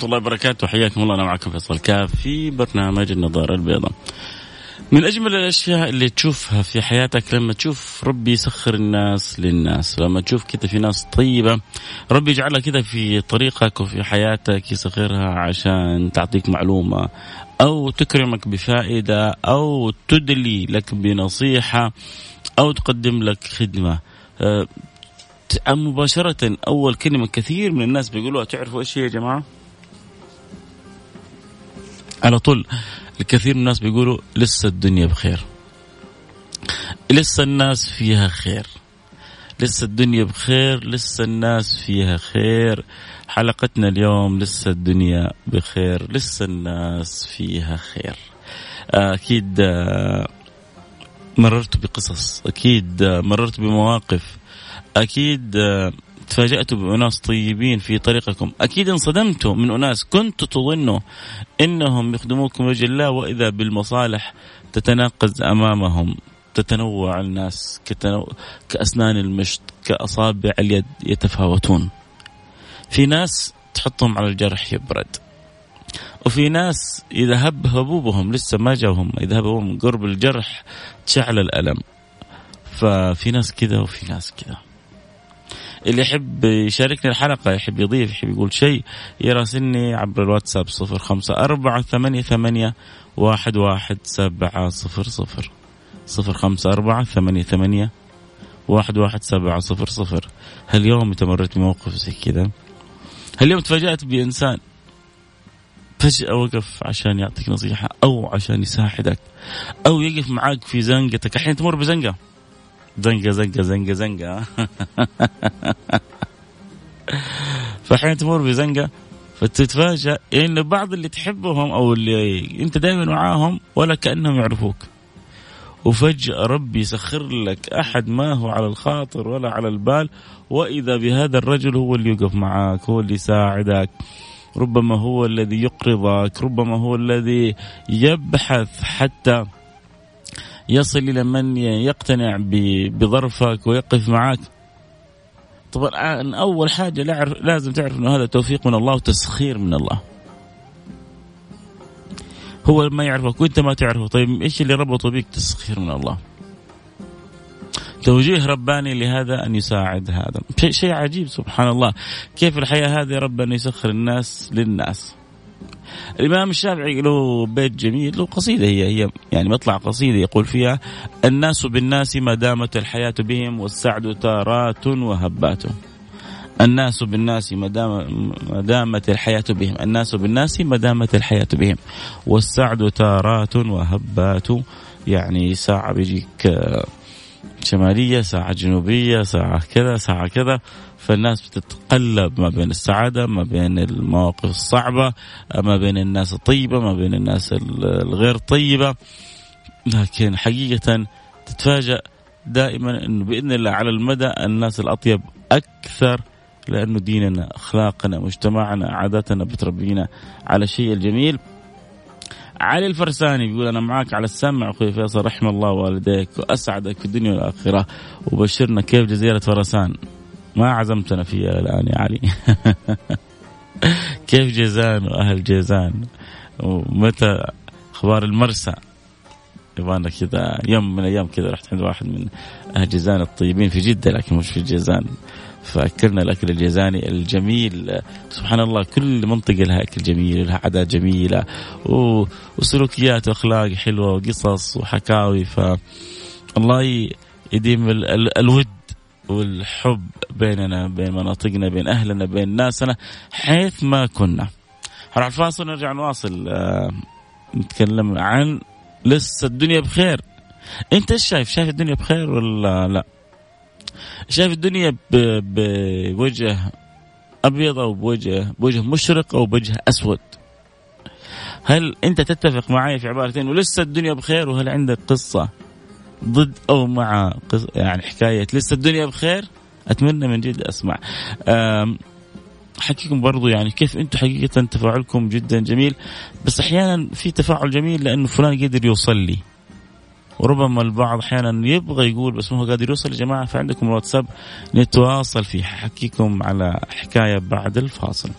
ورحمة الله وبركاته. حياكم الله أنا معكم فيصل كاف في برنامج النظارة البيضاء. من أجمل الأشياء اللي تشوفها في حياتك لما تشوف ربي يسخر الناس للناس لما تشوف كذا في ناس طيبة ربي يجعلها كذا في طريقك وفي حياتك يسخرها عشان تعطيك معلومة أو تكرمك بفائدة أو تدلي لك بنصيحة أو تقدم لك خدمة. أه مباشرة أول كلمة كثير من الناس بيقولوها تعرفوا إيش هي يا جماعة؟ على طول الكثير من الناس بيقولوا لسه الدنيا بخير. لسه الناس فيها خير. لسه الدنيا بخير لسه الناس فيها خير. حلقتنا اليوم لسه الدنيا بخير لسه الناس فيها خير. أكيد مررت بقصص أكيد مررت بمواقف أكيد تفاجأتوا بأناس طيبين في طريقكم. أكيد انصدمتوا من أناس كنتوا تظنوا أنهم يخدموكم وجه الله وإذا بالمصالح تتناقض أمامهم. تتنوع الناس كتنو... كأسنان المشط كأصابع اليد يتفاوتون. في ناس تحطهم على الجرح يبرد وفي ناس إذا هب هبوبهم لسه ما جاهم إذا هبوبهم قرب الجرح تشعل الألم. ففي ناس كذا وفي ناس كذا. اللي يحب يشاركني الحلقة يحب يضيف يحب يقول شيء يراسلني عبر الواتساب صفر خمسة أربعة ثمانية ثمانية واحد واحد سبعة صفر صفر. صفر خمسة أربعة ثمانية ثمانية واحد واحد سبعة صفر صفر. هل يوم تمرت بموقف زي كذا. هل يوم تفاجأت بإنسان. فجأة وقف عشان يعطيك نصيحة أو عشان يساعدك أو يقف معاك في زنقتك. أحيانا تمر بزنقة. زنقة زنقة زنقة زنقة فحين تمر بزنقة فتتفاجأ إن بعض اللي تحبهم أو اللي أنت دائما معاهم ولا كأنهم يعرفوك. وفجأة ربي يسخر لك أحد ما هو على الخاطر ولا على البال وإذا بهذا الرجل هو اللي يقف معك هو اللي يساعدك ربما هو الذي يقرضك ربما هو الذي يبحث حتى يصل إلى من يقتنع بظرفك ويقف معك طبعا أول حاجة لازم تعرف أنه هذا توفيق من الله وتسخير من الله. هو ما يعرفك وأنت ما تعرفه. طيب إيش اللي ربطه بك؟ تسخير من الله. توجيه رباني لهذا أن يساعد هذا. شيء عجيب سبحان الله. كيف الحياة هذه رب ان يسخر الناس للناس؟ الإمام الشافعي له بيت جميل له قصيدة هي هي يعني مطلع قصيدة يقول فيها الناس بالناس ما دامت الحياة بهم والسعد تارات وهبات. الناس بالناس ما دامت الحياة بهم. الناس بالناس ما دامت الحياة بهم والسعد تارات وهبات. يعني ساعة بيجيك شمالية ساعة جنوبية ساعة كذا ساعة كذا. فالناس بتتقلب ما بين السعادة ما بين المواقف الصعبة ما بين الناس الطيبة ما بين الناس الغير طيبة. لكن حقيقة تتفاجأ دائما أنه بإذن الله على المدى الناس الأطيب أكثر لأنه ديننا أخلاقنا مجتمعنا عاداتنا بتربينا على الشيء الجميل. علي الفرساني بيقول أنا معاك على السمع أخوي فيصل رحم الله والديك وأسعدك في الدنيا والآخرة وبشرنا كيف جزيرة فرسان. ما عزمتنا فيها الآن يا علي. كيف جيزان وأهل جيزان؟ ومتى أخبار المرسى؟ يبغانا كذا يوم من الأيام كذا رحت عند واحد من أهل جيزان الطيبين في جدة لكن مش في جيزان. فأكلنا الأكل الجيزاني الجميل سبحان الله كل منطقة لها أكل جميل لها عادات جميلة وسلوكيات وأخلاق حلوة وقصص وحكاوي ف الله يديم ال ال الود والحب بيننا بين مناطقنا بين أهلنا بين ناسنا حيث ما كنا. هنروح الفاصل ونرجع نواصل آه نتكلم عن لسه الدنيا بخير. أنت إيش شايف؟ شايف الدنيا بخير ولا لا؟ شايف الدنيا بوجه أبيض أو بوجه بوجه مشرق أو بوجه أسود. هل أنت تتفق معي في عبارتين؟ ولسه الدنيا بخير وهل عندك قصة ضد أو مع يعني حكاية لسه الدنيا بخير؟ أتمنى من جد أسمع. حكيكم برضو يعني كيف أنتم حقيقة تفاعلكم جدا جميل. بس أحيانا في تفاعل جميل لأنه فلان قدر يوصل لي. وربما البعض أحيانا يبغى يقول بس ما هو قادر يوصل يا جماعة فعندكم الواتساب نتواصل فيه حكيكم على حكاية بعد الفاصل.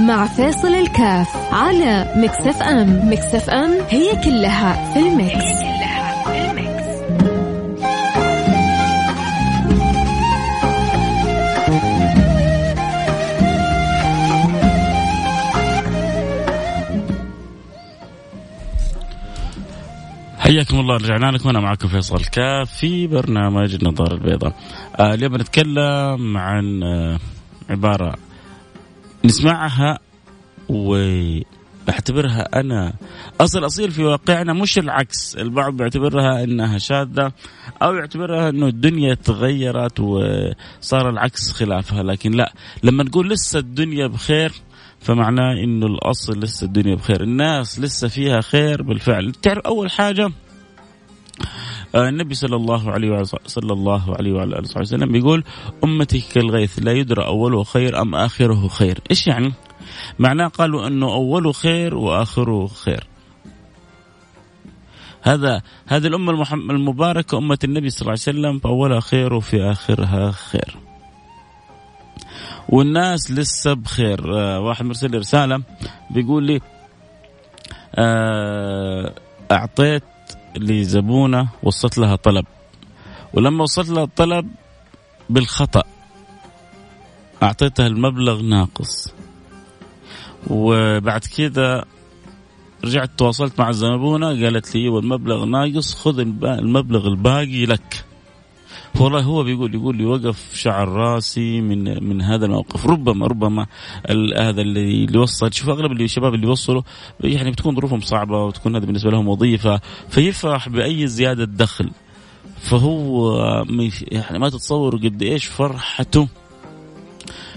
مع فيصل كاف على Mix FM، Mix FM هي كلها في ال Mix, هي كلها في ال Mix. حياكم الله رجعنا لكم أنا معكم فيصل كاف في برنامج النظارة البيضاء. آه اليوم بنتكلم عن آه عبارة نسمعها واعتبرها أنا. أصل اصيل في واقعنا مش العكس. البعض بيعتبرها إنها شاذة أو يعتبرها إنه الدنيا تغيرت وصار العكس خلافها. لكن لا لما نقول لسه الدنيا بخير فمعناه إنه الأصل لسه الدنيا بخير. الناس لسه فيها خير بالفعل. تعرف أول حاجة؟ النبي صلى الله عليه وعلى صلى الله عليه وعلى آله وسلم بيقول أمتي كالغيث لا يدرى أوله خير أم آخره خير، إيش يعني؟ معناه قالوا أنه أوله خير وآخره خير. هذا هذه الأمة المباركة أمة النبي صلى الله عليه وسلم فأولها خير وفي آخرها خير. والناس لسه بخير، آه، واحد مرسل رسالة بيقول لي آه، أعطيت لزبونة وصلت لها طلب. ولما وصلت لها الطلب بالخطأ أعطيتها المبلغ ناقص. وبعد كذا رجعت تواصلت مع الزبونة قالت لي والمبلغ ناقص خذ المبلغ الباقي لك. والله هو بيقول يقول لي وقف شعر راسي من من هذا الموقف. ربما ربما هذا اللي وصل. شوف أغلب اللي الشباب اللي وصلوا يعني بتكون ظروفهم صعبة وتكون هذا بالنسبة لهم وظيفة فيفرح بأي زيادة دخل. فهو يعني ما تتصوروا قد إيش فرحته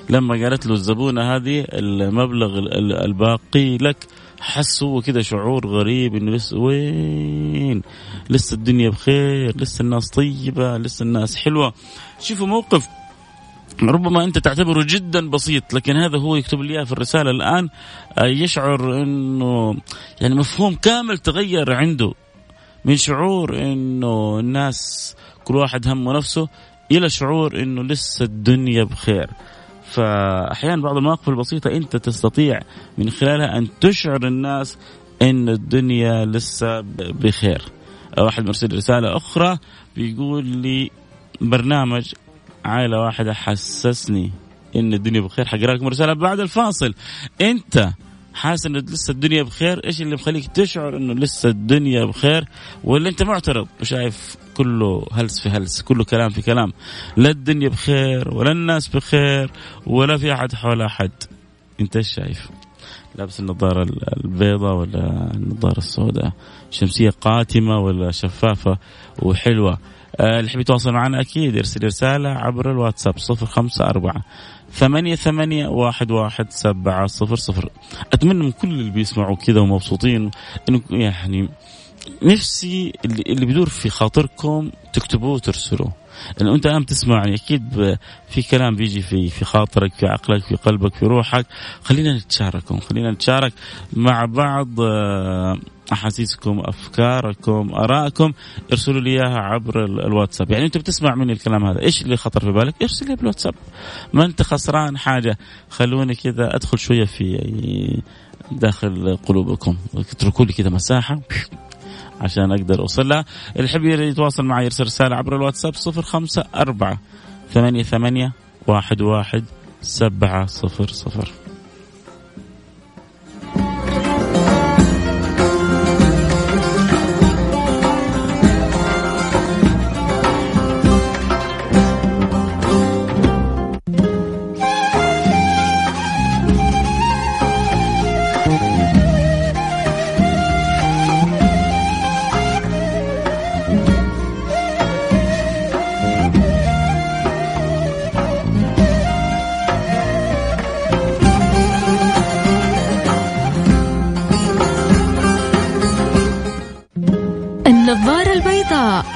لما قالت له الزبونة هذه المبلغ الباقي لك. حس هو كذا شعور غريب إنه لسه وين؟ لسه الدنيا بخير لسه الناس طيبة لسه الناس حلوة. شوفوا موقف ربما أنت تعتبره جدا بسيط لكن هذا هو يكتب لي في الرسالة الآن آه، يشعر إنه يعني مفهوم كامل تغير عنده من شعور إنه الناس كل واحد همه نفسه إلى شعور إنه لسه الدنيا بخير. فأحيانا بعض المواقف البسيطة أنت تستطيع من خلالها أن تشعر الناس أن الدنيا لسه بخير. واحد مرسل رسالة أخرى بيقول لي برنامج عائلة واحدة حسسني أن الدنيا بخير حقرا لكم رساله بعد الفاصل أنت حاسس انه لسه الدنيا بخير. إيش اللي مخليك تشعر إنه لسه الدنيا بخير؟ ولا أنت معترض وشايف كله هلس في هلس كله كلام في كلام؟ لا الدنيا بخير ولا الناس بخير ولا في أحد حول أحد. أنت إيش شايف؟ لابس النظارة البيضاء ولا النظارة السوداء؟ شمسية قاتمة ولا شفافة وحلوة؟ آه، اللي يحب يتواصل معنا أكيد يرسل رسالة عبر الواتساب صفر خمسة أربعة ثمانية ثمانية واحد واحد سبعة صفر صفر. أتمنى من كل اللي بيسمعوا كذا ومبسوطين إنه يعني نفسي اللي, اللي بيدور في خاطركم تكتبوه وترسلوه. لأنه أنت الآن تسمعني أكيد في كلام بيجي في في خاطرك في عقلك في قلبك في روحك. خلينا نتشاركهم خلينا نتشارك مع بعض آه، أحاسيسكم أفكاركم آرائكم ارسلوا لي إياها عبر الواتساب. يعني أنت بتسمع مني الكلام هذا إيش اللي خطر في بالك؟ ارسل لي بالواتساب. ما أنت خسران حاجة خلوني كذا أدخل شوية في داخل قلوبكم. اتركوا لي كذا مساحة عشان أقدر أوصل لها. اللي يحب يتواصل معي يرسل رسالة عبر الواتساب صفر خمسة أربعة ثمانية ثمانية واحد واحد سبعة صفر صفر.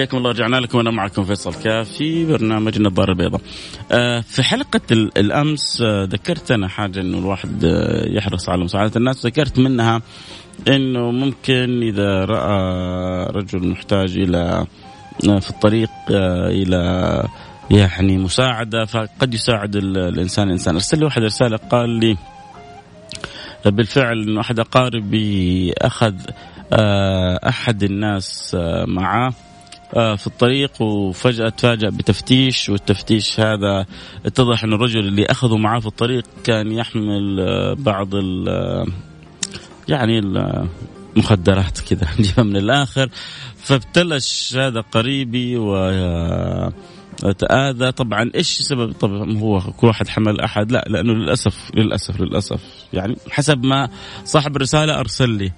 حياكم الله رجعنا لكم. وأنا معكم فيصل كافي برنامج النظاره البيضاء. آه في حلقة الأمس آه ذكرت أنا حاجة إنه الواحد آه يحرص على مساعدة الناس. ذكرت منها إنه ممكن إذا رأى رجل محتاج إلى في الطريق إلى يعني مساعدة فقد يساعد الإنسان الانسان أرسل لي واحد رسالة قال لي بالفعل إنه أحد أقاربي أخذ أحد الناس معاه. في الطريق وفجأة تفاجأ بتفتيش والتفتيش هذا اتضح أن الرجل اللي أخذه معاه في الطريق كان يحمل آه، بعض ال آه، يعني المخدرات كذا نجيبها من الآخر فابتلش هذا قريبي و تآذى. طبعا إيش سبب؟ طبعا هو كل واحد حمل أحد؟ لا لأنه للأسف للأسف للأسف. يعني حسب ما صاحب الرسالة أرسل لي.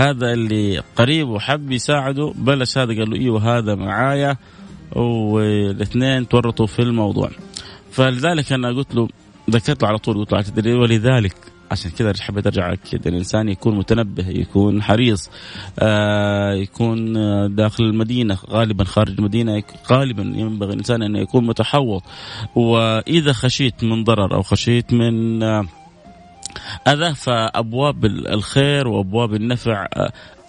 هذا اللي قريب وحب يساعده. بلش هذا قال له إيوه هذا معايا. والاثنين تورطوا في الموضوع. فلذلك أنا قلت له ذكرت له على طول قلت له ولذلك عشان كذا حبيت أرجع أكد الإنسان يكون متنبه يكون حريص آه يكون داخل المدينة غالبا خارج المدينة غالبا ينبغي الإنسان أن يكون متحوط. وإذا خشيت من ضرر أو خشيت من آه أذى فأبواب الخير وأبواب النفع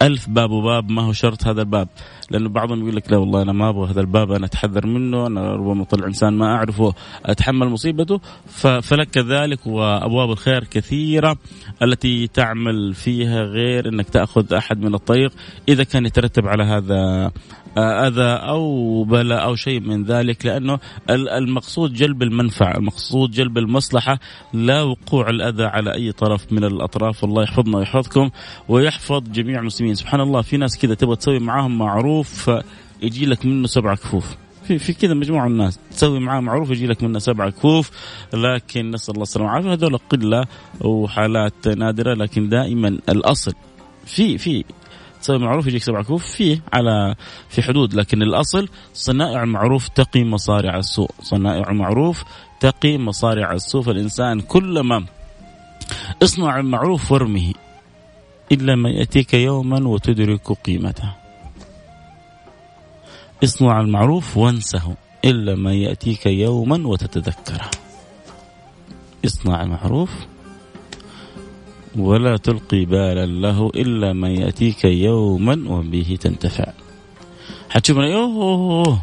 ألف باب وباب ما هو شرط هذا الباب. لأنه بعضهم يقول لك لا والله أنا ما أبغى هذا الباب أنا أتحذر منه أنا ربما طلع إنسان ما أعرفه أتحمل مصيبته. فلك ذلك وأبواب الخير كثيرة التي تعمل فيها غير أنك تأخذ أحد من الطريق إذا كان يترتب على هذا أذى أو بلاء أو شيء من ذلك لأنه المقصود جلب المنفعة، المقصود جلب المصلحة لا وقوع الأذى على أي طرف من الأطراف، الله يحفظنا ويحفظكم ويحفظ جميع المسلمين، سبحان الله في ناس كذا تبغى تسوي معاهم معروف. يجي لك منه سبع كفوف. في في كذا مجموعة من الناس. تسوي معاه معروف يجي لك منه سبع كفوف. لكن نسأل الله السلامة والعافية. هذول قلة وحالات نادرة لكن دائما الأصل في في تسوي معروف يجيك سبع كفوف. فيه على في حدود لكن الأصل صنائع المعروف تقي مصارع السوء صنائع المعروف تقي مصارع السوء فالإنسان كلما اصنع المعروف وارمه إلا ما يأتيك يوما وتدرك قيمته. اصنع المعروف وانسه إلا ما يأتيك يوما وتتذكره. اصنع المعروف ولا تلقي بالا له إلا من يأتيك يوما وبه تنتفع. حتشوف أوه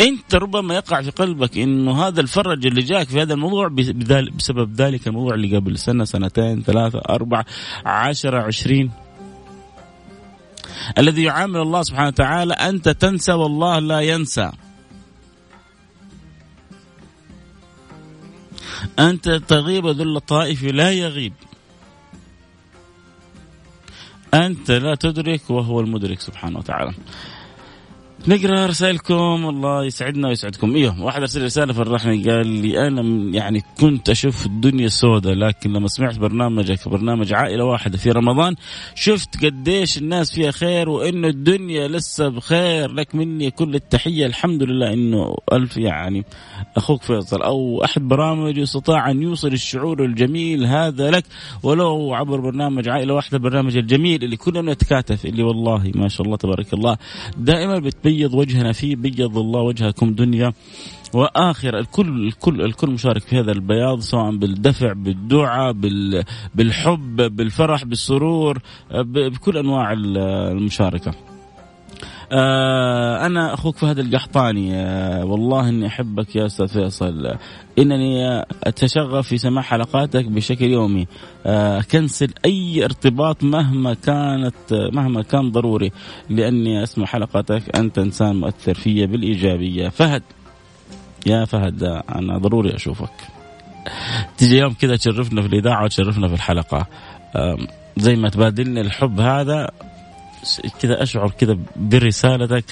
أنت ربما يقع في قلبك إنه هذا الفرج اللي جاك في هذا الموضوع بسبب ذلك الموضوع اللي قبل سنة سنتين ثلاثة أربعة عشرة عشرين. الذي يعامل الله سبحانه وتعالى أنت تنسى والله لا ينسى. أنت تغيب ذل الطائف لا يغيب. أنت لا تدرك وهو المدرك سبحانه وتعالى. نقرأ رسائلكم الله يسعدنا ويسعدكم. إيوه واحد أرسل رسالة فرحني قال لي أنا يعني كنت أشوف الدنيا سوداء لكن لما سمعت برنامجك برنامج عائلة واحدة في رمضان شفت قديش الناس فيها خير وإنه الدنيا لسه بخير. لك مني كل التحية الحمد لله إنه ألف يعني أخوك فيصل. أو أحد برامج استطاع أن يوصل الشعور الجميل هذا لك ولو عبر برنامج عائلة واحدة برنامج الجميل اللي كلنا نتكاتف اللي والله ما شاء الله تبارك الله دائما بتبين بيض وجهنا فيه بيض الله وجهكم دنيا وآخر الكل الكل الكل مشارك في هذا البياض سواء بالدفع بالدعاء بالحب بالفرح بالسرور بكل أنواع المشاركة. آه أنا أخوك فهد القحطاني. آه والله إني أحبك يا أستاذ فيصل. إنني أتشغف في سماع حلقاتك بشكل يومي. آه كنسل أي ارتباط مهما كانت مهما كان ضروري لأني أسمع حلقاتك. أنت إنسان مؤثر في بالإيجابية. فهد يا فهد أنا ضروري أشوفك. تيجي يوم كذا تشرفنا في الإذاعة وتشرفنا في الحلقة. زي ما تبادلني الحب هذا كذا أشعر كذا برسالتك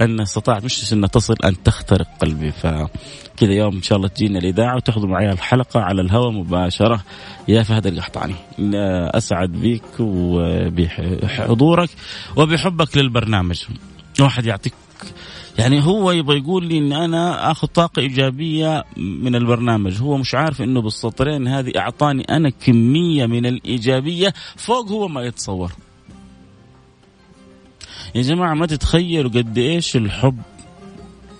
أن استطعت مش ان تصل أن تخترق قلبي. فكذا يوم إن شاء الله تجينا الإذاعة وتحضر معي الحلقة على الهواء مباشرة. يا فهد القحطاني أسعد بك وبحضورك وبحبك للبرنامج. واحد يعطيك يعني هو يبغى يقول لي إن أنا آخذ طاقة إيجابية من البرنامج. هو مش عارف إنه بالسطرين هذه أعطاني أنا كمية من الإيجابية فوق هو ما يتصور. يا جماعة ما تتخيلوا قد إيش الحب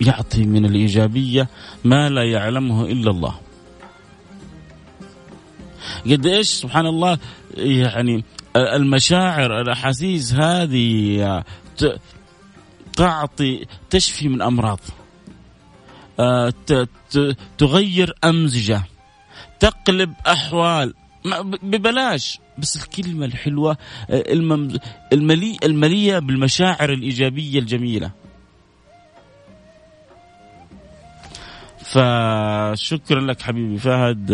يعطي من الإيجابية ما لا يعلمه إلا الله. قد إيش سبحان الله يعني المشاعر الأحاسيس هذه تعطي تشفي من أمراض. آه، تغير أمزجة تقلب أحوال. ببلاش. بس الكلمة الحلوة الملي المليئة بالمشاعر الإيجابية الجميلة. فشكرا لك حبيبي فهد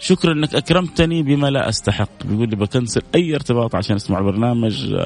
شكرا إنك أكرمتني بما لا أستحق. بيقول لي بكنسل أي ارتباط عشان أسمع البرنامج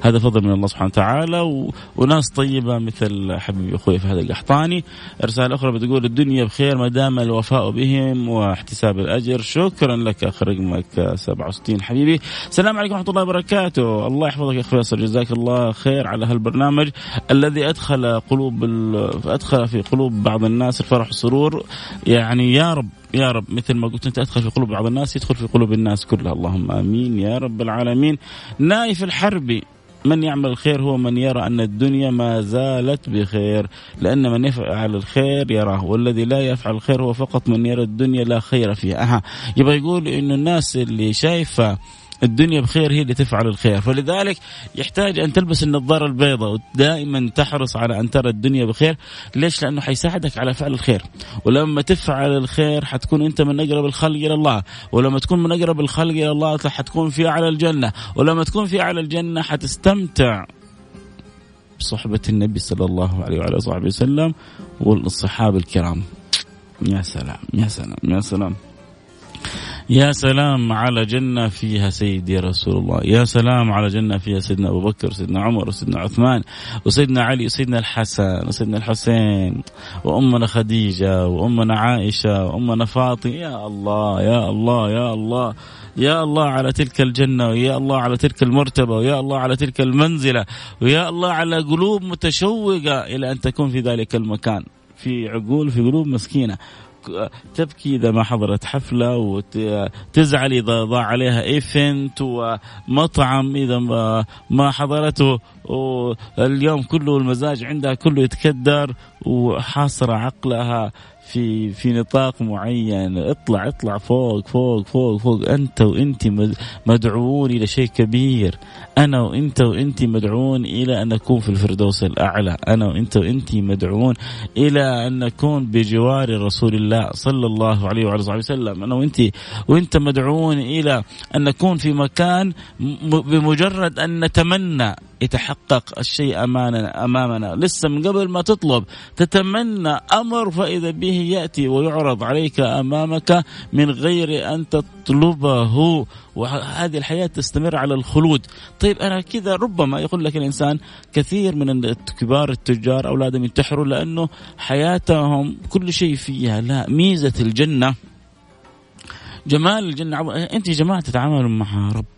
هذا فضل من الله سبحانه وتعالى و... وناس طيبة مثل حبيبي أخوي فهد القحطاني. رسالة أخرى بتقول الدنيا بخير ما دام الوفاء بهم واحتساب الأجر. شكرا لك اخ رقمك 67 حبيبي. السلام عليكم ورحمة الله وبركاته. الله يحفظك يا أخوي فيصل. جزاك الله خير على هالبرنامج الذي أدخل قلوب ال... أدخل في قلوب بعض الناس الفرح والسرور. يعني يا رب يا رب مثل ما قلت أنت أدخل في قلوب بعض الناس يدخل في قلوب الناس كلها. اللهم آمين يا رب العالمين. نايف الحربي من يعمل الخير هو من يرى أن الدنيا ما زالت بخير. لأن من يفعل الخير يراه والذي لا يفعل الخير هو فقط من يرى الدنيا لا خير فيها. أها يبغى يقول إنه الناس اللي شايفة الدنيا بخير هي اللي تفعل الخير. فلذلك يحتاج أن تلبس النظارة البيضاء ودائما تحرص على أن ترى الدنيا بخير. ليش؟ لأنه حيساعدك على فعل الخير. ولما تفعل الخير حتكون أنت من أقرب الخلق إلى الله. ولما تكون من أقرب الخلق إلى الله حتكون في أعلى الجنة. ولما تكون في أعلى الجنة حتستمتع بصحبة النبي صلى الله عليه وعلى صحبه وسلم والصحابة الكرام. يا سلام يا سلام يا سلام. يا سلام على جنة فيها سيدي رسول الله. يا سلام على جنة فيها سيدنا أبو بكر وسيدنا عمر وسيدنا عثمان وسيدنا علي وسيدنا الحسن وسيدنا الحسين وأمنا خديجة وأمنا عائشة وأمنا فاطمة. يا الله يا الله يا الله يا الله على تلك الجنة ويا الله على تلك المرتبة ويا الله على تلك المنزلة ويا الله على قلوب متشوقة إلى أن تكون في ذلك المكان في عقول في قلوب مسكينة. تبكي إذا ما حضرت حفلة وتزعل إذا ضاع عليها ايفنت ومطعم إذا ما حضرته. اليوم كله المزاج عندها كله يتكدر وحاصرة عقلها. في في نطاق معين. اطلع اطلع فوق فوق فوق فوق. أنت وأنت مدعوون إلى شيء كبير. أنا وأنت وأنت مدعوون إلى أن نكون في الفردوس الأعلى. أنا وأنت وأنت مدعوون إلى أن نكون بجوار رسول الله صلى الله عليه وعلى اله وسلم. أنا وأنت وأنت مدعوون إلى أن نكون في مكان بمجرد أن نتمنى. يتحقق الشيء امامنا أمامنا. لسه من قبل ما تطلب تتمنى أمر فإذا به يأتي ويعرض عليك أمامك من غير أن تطلبه. وهذه الحياة تستمر على الخلود. طيب أنا كذا ربما يقول لك الإنسان كثير من كبار التجار أولادهم ينتحروا لأنه حياتهم كل شيء فيها لا. ميزة الجنة جمال الجنة. أنت يا جماعة تتعاملوا مع رب.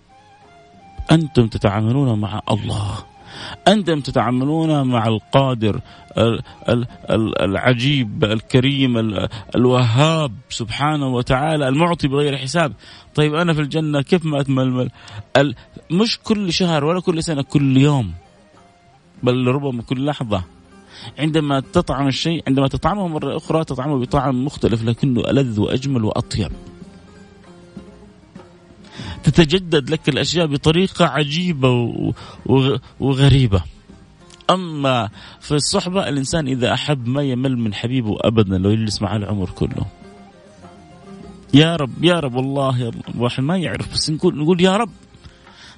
أنتم تتعاملون مع الله. أنتم تتعاملون مع القادر العجيب الكريم الوهاب سبحانه وتعالى المعطي بغير حساب. طيب أنا في الجنة كيف ما أتململ مش كل شهر ولا كل سنة كل يوم. بل ربما كل لحظة. عندما تطعم الشيء عندما تطعمه مرة أخرى تطعمه بطعم مختلف لكنه ألذ وأجمل وأطيب. تتجدد لك الأشياء بطريقة عجيبة وغريبة. أما في الصحبة الإنسان إذا أحب ما يمل من حبيبه ابدا لو يجلس معه العمر كله. يا رب يا رب والله يا ما يعرف بس نقول نقول يا رب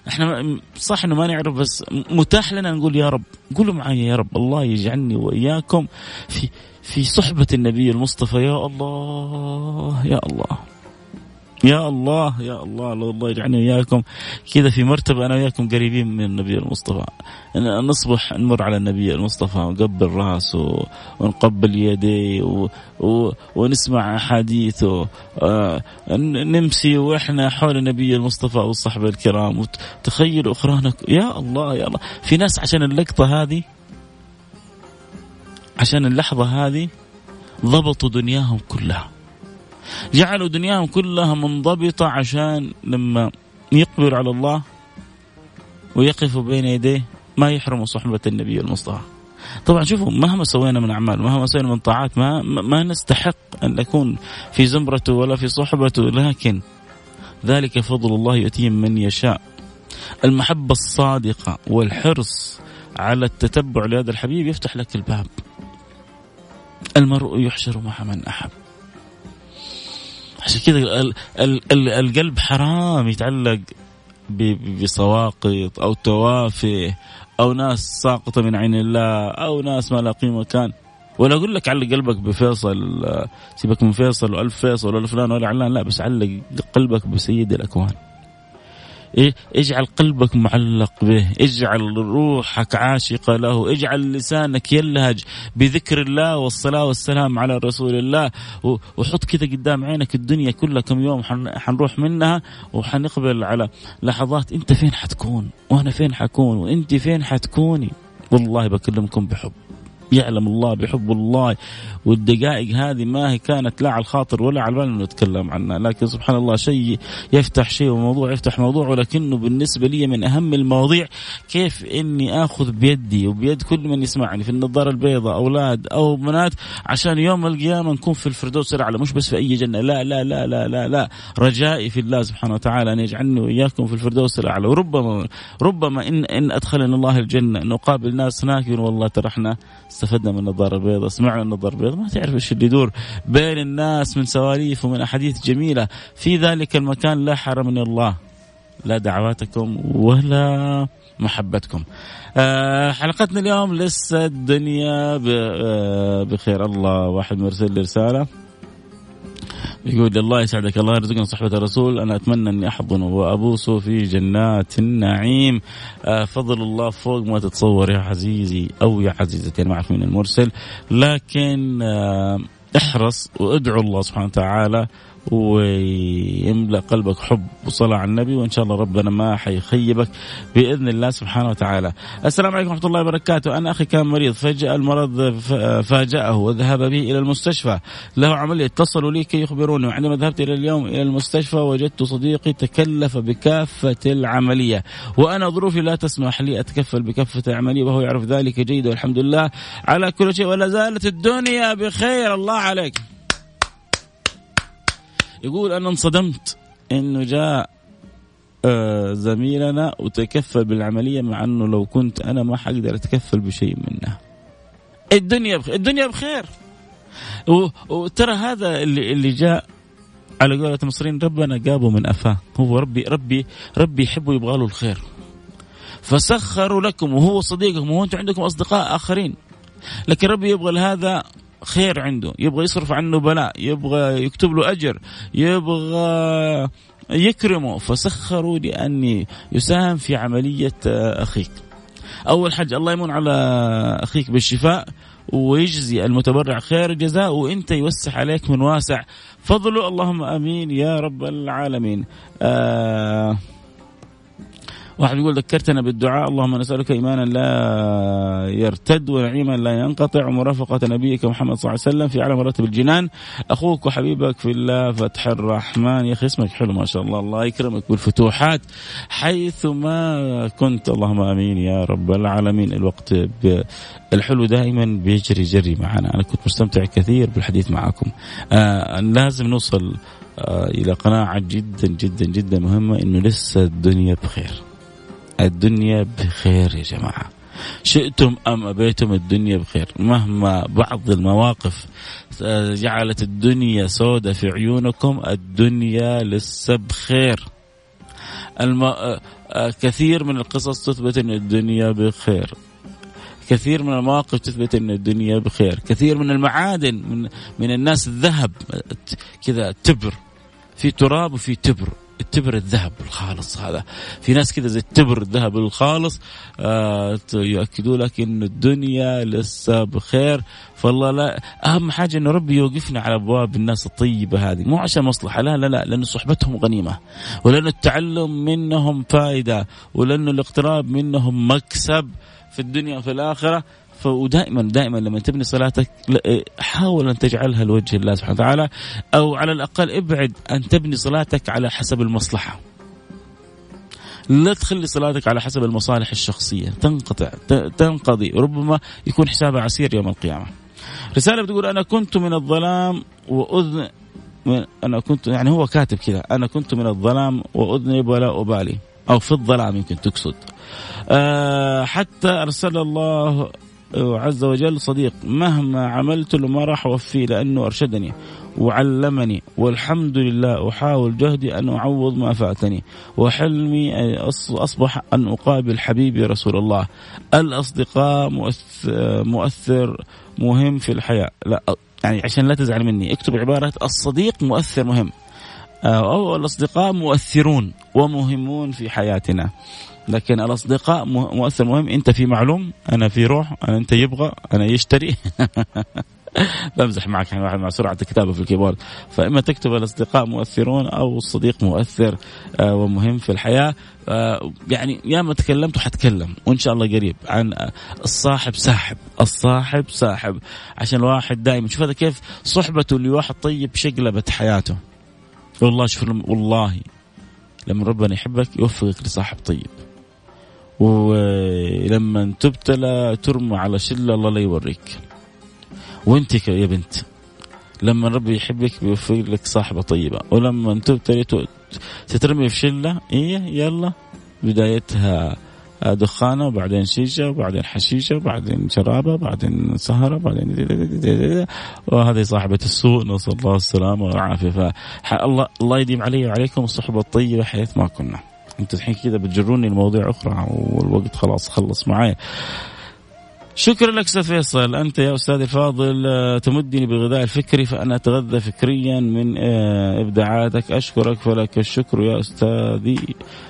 إحنا صح إنه ما نعرف بس متاح لنا نقول يا رب قولوا معي يا رب الله يجعلني وإياكم في في صحبة النبي المصطفى يا الله يا الله يا الله يا الله الله يجعلني وياكم كذا في مرتبة أنا وياكم قريبين من النبي المصطفى. نصبح نمر على النبي المصطفى ونقبل رأسه ونقبل يديه و... و... ونسمع أحاديثه. آه نمسي وإحنا حول النبي المصطفى والصحبه الكرام وتخيلوا أخرانك. يا الله يا الله. في ناس عشان اللقطة هذه عشان اللحظة هذه ضبطوا دنياهم كلها. جعلوا دنياهم كلها منضبطة عشان لما يقبلوا على الله ويقفوا بين يديه ما يحرموا صحبة النبي المصطفى طبعا شوفوا مهما سوينا من أعمال مهما سوينا من طاعات ما ما نستحق أن نكون في زمرته ولا في صحبته لكن ذلك فضل الله يؤتيه من يشاء. المحبة الصادقة والحرص على التتبع لهذا الحبيب يفتح لك الباب. المرء يحشر مع من أحب. عشان كذا القلب حرام يتعلق بسواقط أو توافه أو ناس ساقطة من عين الله أو ناس ما لا قيمة كان. ولا أقول لك علق قلبك بفيصل سيبك من فيصل وألف فيصل ولا فلان ولا علان لا بس علق قلبك بسيد الأكوان. إيه اجعل قلبك معلق به اجعل روحك عاشقة له اجعل لسانك يلهج بذكر الله والصلاة والسلام على رسول الله. وحط كذا قدام عينك الدنيا كلها كم يوم حنروح منها وحنقبل على لحظات انت فين حتكون؟ وأنا فين حكون؟ وأنت فين حتكوني؟ والله بكلمكم بحب. يعلم الله بحب الله. والدقائق هذه ما هي كانت لا على الخاطر ولا على البال نتكلم عنها. لكن سبحان الله شيء يفتح شيء وموضوع يفتح موضوع. ولكنه بالنسبة لي من أهم المواضيع كيف إني آخذ بيدي وبيد كل من يسمعني في النظارة البيضاء أولاد أو بنات عشان يوم القيامة نكون في الفردوس الأعلى. مش بس في أي جنة. لا لا لا لا لا لا. رجائي في الله سبحانه وتعالى أن يجعلني وإياكم في الفردوس الأعلى. وربما ربما إن إن أدخلنا الله الجنة نقابل ناس هناك والله ترى إحنا استفدنا من النظارة البيضاء سمعنا النظارة البيضاء ما تعرف إيش اللي يدور بين الناس من سواليف ومن أحاديث جميلة. في ذلك المكان لا حرمني الله لا دعواتكم ولا محبتكم. أه حلقتنا اليوم لسه الدنيا آه، بخير. الله واحد مرسل لي رسالة. يقول الله يسعدك الله يرزقنا صحبة الرسول. أنا أتمنى أني أحضنه وأبوسه في جنات النعيم. آه فضل الله فوق ما تتصور يا عزيزي أو يا عزيزتي أنا ما أعرف المرسل. لكن آه احرص وادعو الله سبحانه وتعالى ويملأ قلبك حب وصلاة على النبي وإن شاء الله ربنا ما حيخيبك بإذن الله سبحانه وتعالى. السلام عليكم ورحمة الله وبركاته، أنا أخي كان مريض فجأة المرض فاجأه وذهب به إلى المستشفى، له عمليه اتصلوا لي كي يخبروني. وعندما ذهبت إلى اليوم إلى المستشفى وجدت صديقي تكلف بكافة العملية. وأنا ظروفي لا تسمح لي أتكفل بكافة العملية وهو يعرف ذلك جيدا والحمد لله. على كل شيء ولا زالت الدنيا بخير. الله عليك. يقول أنا انصدمت إنه جاء آه، زميلنا وتكفل بالعملية مع إنه لو كنت أنا ما حقدر أتكفل بشيء منها. الدنيا بخير الدنيا بخير. وترى هذا اللي اللي جاء على قولة المصريين ربنا جابه من أفاه. هو ربي ربي ربي يحبه يبغى له الخير. فسخروا لكم وهو صديقكم وأنتم عندكم أصدقاء آخرين. لكن ربي يبغى لهذا خير عنده. يبغى يصرف عنه بلاء يبغى يكتب له أجر يبغى يكرمه. فسخروا لاني يساهم في عملية أخيك. أول حاجة الله يمن على أخيك بالشفاء ويجزي المتبرع خير الجزاء وإنت يوسع عليك من واسع فضله. اللهم آمين يا رب العالمين. آه واحد يقول ذكرتنا بالدعاء اللهم نسألك إيمانا لا يرتد ونعيما لا ينقطع ومرافقة نبيك محمد صلى الله عليه وسلم في أعلى مراتب الجنان. أخوك وحبيبك في الله فتح الرحمن. يا أخي اسمك حلو ما شاء الله. الله يكرمك بالفتوحات. حيث ما كنت اللهم آمين يا رب العالمين. الوقت الحلو دائما بيجري جري معنا. أنا كنت مستمتع كثير بالحديث معكم. آه لازم نوصل آه إلى قناعة جدا جدا جدا مهمة إنه لسه الدنيا بخير. الدنيا بخير يا جماعة. شئتم أم أبيتم الدنيا بخير. مهما بعض المواقف آه، جعلت الدنيا سوداء في عيونكم الدنيا لسه بخير الم... آه، آه، كثير من القصص تثبت إن الدنيا بخير. كثير من المواقف تثبت إن الدنيا بخير. كثير من المعادن من من الناس الذهب كذا تبر. في تراب وفي تبر. التبر الذهب الخالص هذا. في ناس كذا زي التبر الذهب الخالص آه يؤكدوا لك إن الدنيا لسه بخير. فالله لا أهم حاجة انه ربي يوقفنا على أبواب الناس الطيبة هذه. مو عشان مصلحة لا لا لا لأن صحبتهم غنيمة. ولأن التعلم منهم فائدة ولأن الاقتراب منهم مكسب في الدنيا وفي الآخرة. ودائما دائما لما تبني صلاتك إيه، حاول أن تجعلها لوجه الله سبحانه وتعالى أو على الأقل ابعد أن تبني صلاتك على حسب المصلحة. لا تخلي صلاتك على حسب المصالح الشخصية تنقطع تنقضي ربما يكون حسابها عسير يوم القيامة. رسالة بتقول أنا كنت من الظلام واذن أنا كنت يعني هو كاتب كذا أنا كنت من الظلام وأذنب ولا أبالي أو في الظلام يمكن تقصد. أه حتى أرسل الله عز وجل صديق مهما عملت له ما راح أوفيه لأنه أرشدني وعلمني والحمد لله أحاول جهدي أن أعوض ما فاتني وحلمي أصبح أن أقابل حبيبي رسول الله. الأصدقاء مؤثر مهم في الحياة. لا يعني عشان لا تزعل مني اكتب عبارة الصديق مؤثر مهم. أو الأصدقاء مؤثرون ومهمون في حياتنا. لكن الأصدقاء مؤثر مهم. أنت في معلوم أنا في روح أنا أنت يبغى أنا يشتري. بمزح معك يعني واحد مع سرعة الكتابة في الكيبورد. فإما تكتب الأصدقاء مؤثرون أو الصديق مؤثر آه ومهم في الحياة. آه يعني يا ما تكلمت وحتكلم وإن شاء الله قريب عن الصاحب ساحب الصاحب ساحب. عشان الواحد دائما شوف هذا كيف صحبته لواحد طيب شقلبت حياته. والله شوف والله لما ربنا يحبك يوفقك لصاحب طيب. ولما تبتلى ترمى على شلة الله لا يوريك. وانت يا بنت لما ربي يحبك بيوفق لك صاحبة طيبة. ولما تبتلي تترمي في شلة إيه يلا بدايتها دخانة وبعدين شيشة وبعدين حشيشة وبعدين شرابة وبعدين سهرة وبعدين وهذه صاحبة السوء نسأل الله السلامة والعافية. فالله الله يديم علي وعليكم الصحبة الطيبة حيث ما كنا. أنتم الحين كذا بتجروني لمواضيع أخرى والوقت خلاص خلص معي. شكرا لك أستاذ فيصل. أنت يا استاذي الفاضل آه، تمدني بالغذاء الفكري فأنا أتغذى فكريا من آه، إبداعاتك. أشكرك فلك الشكر يا أستاذي.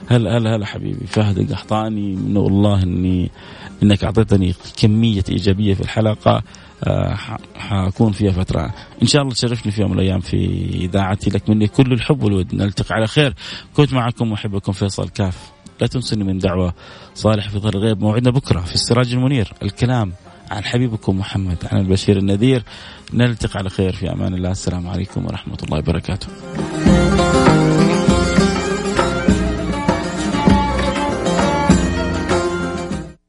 هلا هلا هلا حبيبي؟ فهد القحطاني من والله إني إنك أعطيتني كمية إيجابية في الحلقة آه، حكون فيها فترة. إن شاء الله تشرفني في يوم من الأيام في إذاعتي لك مني كل الحب والود. نلتقي على خير. كنت معكم محبكم فيصل كاف. لا تنسوني من دعوة صالح في ظهر الغيب. موعدنا بكرة في السراج المنير. الكلام عن حبيبكم محمد عن البشير النذير. نلتقي على خير في أمان الله. السلام عليكم ورحمة الله وبركاته.